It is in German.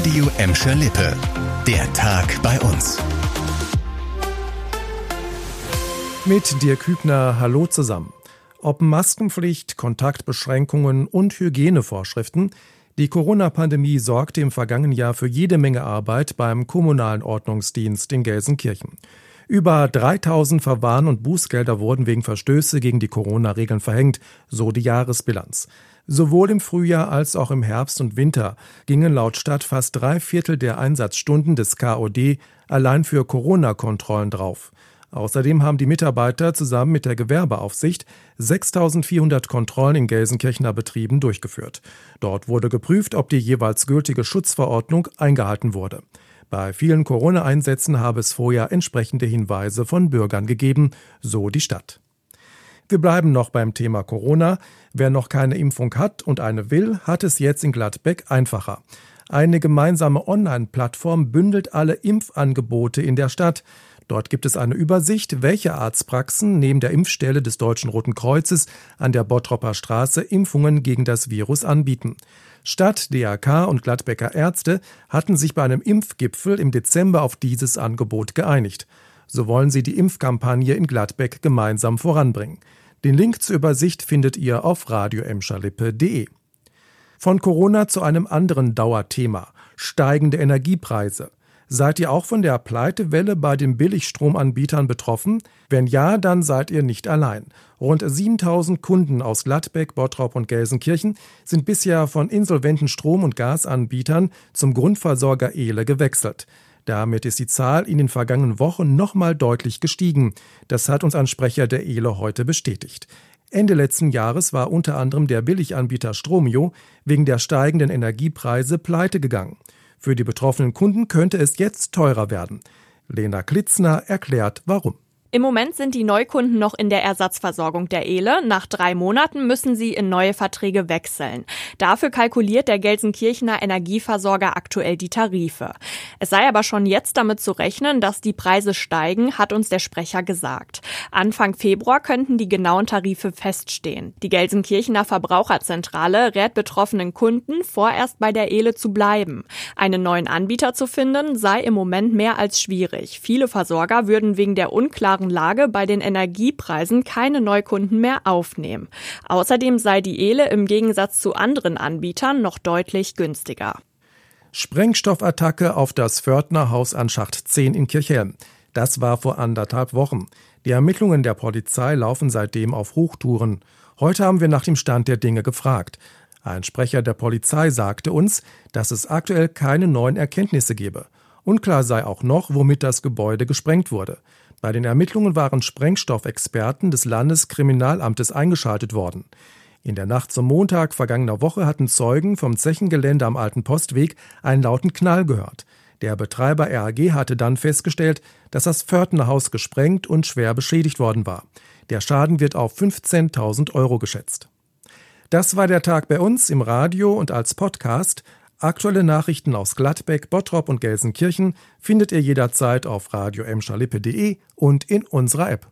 Radio Emscher Lippe. Der Tag bei uns. Mit dir Kübner, hallo zusammen. Ob Maskenpflicht, Kontaktbeschränkungen und Hygienevorschriften, die Corona-Pandemie sorgte im vergangenen Jahr für jede Menge Arbeit beim kommunalen Ordnungsdienst in Gelsenkirchen. Über 3000 Verwarn- und Bußgelder wurden wegen Verstöße gegen die Corona-Regeln verhängt, so die Jahresbilanz. Sowohl im Frühjahr als auch im Herbst und Winter gingen laut Stadt fast drei Viertel der Einsatzstunden des KOD allein für Corona-Kontrollen drauf. Außerdem haben die Mitarbeiter zusammen mit der Gewerbeaufsicht 6400 Kontrollen in Gelsenkirchener Betrieben durchgeführt. Dort wurde geprüft, ob die jeweils gültige Schutzverordnung eingehalten wurde. Bei vielen Corona-Einsätzen habe es vorher entsprechende Hinweise von Bürgern gegeben, so die Stadt. Wir bleiben noch beim Thema Corona. Wer noch keine Impfung hat und eine will, hat es jetzt in Gladbeck einfacher. Eine gemeinsame Online-Plattform bündelt alle Impfangebote in der Stadt. Dort gibt es eine Übersicht, welche Arztpraxen neben der Impfstelle des Deutschen Roten Kreuzes an der Bottropper Straße Impfungen gegen das Virus anbieten. Stadt, DRK und Gladbecker Ärzte hatten sich bei einem Impfgipfel im Dezember auf dieses Angebot geeinigt. So wollen sie die Impfkampagne in Gladbeck gemeinsam voranbringen. Den Link zur Übersicht findet ihr auf radioemscherlippe.de. Von Corona zu einem anderen Dauerthema. Steigende Energiepreise. Seid ihr auch von der Pleitewelle bei den Billigstromanbietern betroffen? Wenn ja, dann seid ihr nicht allein. Rund 7000 Kunden aus Gladbeck, Bottrop und Gelsenkirchen sind bisher von insolventen Strom- und Gasanbietern zum Grundversorger Ehle gewechselt. Damit ist die Zahl in den vergangenen Wochen nochmal deutlich gestiegen. Das hat uns ein Sprecher der Ehle heute bestätigt. Ende letzten Jahres war unter anderem der Billiganbieter Stromio wegen der steigenden Energiepreise pleite gegangen. Für die betroffenen Kunden könnte es jetzt teurer werden. Lena Klitzner erklärt warum. Im Moment sind die Neukunden noch in der Ersatzversorgung der Ehle. Nach drei Monaten müssen sie in neue Verträge wechseln. Dafür kalkuliert der Gelsenkirchener Energieversorger aktuell die Tarife. Es sei aber schon jetzt damit zu rechnen, dass die Preise steigen, hat uns der Sprecher gesagt. Anfang Februar könnten die genauen Tarife feststehen. Die Gelsenkirchener Verbraucherzentrale rät betroffenen Kunden, vorerst bei der Ehle zu bleiben. Einen neuen Anbieter zu finden sei im Moment mehr als schwierig. Viele Versorger würden wegen der unklaren Lage bei den Energiepreisen keine Neukunden mehr aufnehmen. Außerdem sei die Ele im Gegensatz zu anderen Anbietern noch deutlich günstiger. Sprengstoffattacke auf das Fördnerhaus an Schacht 10 in Kirchhellen. Das war vor anderthalb Wochen. Die Ermittlungen der Polizei laufen seitdem auf Hochtouren. Heute haben wir nach dem Stand der Dinge gefragt. Ein Sprecher der Polizei sagte uns, dass es aktuell keine neuen Erkenntnisse gebe. Unklar sei auch noch, womit das Gebäude gesprengt wurde. Bei den Ermittlungen waren Sprengstoffexperten des Landeskriminalamtes eingeschaltet worden. In der Nacht zum Montag vergangener Woche hatten Zeugen vom Zechengelände am Alten Postweg einen lauten Knall gehört. Der Betreiber RAG hatte dann festgestellt, dass das Pförtnerhaus gesprengt und schwer beschädigt worden war. Der Schaden wird auf 15.000 Euro geschätzt. Das war der Tag bei uns im Radio und als Podcast. Aktuelle Nachrichten aus Gladbeck, Bottrop und Gelsenkirchen findet ihr jederzeit auf radio und in unserer App.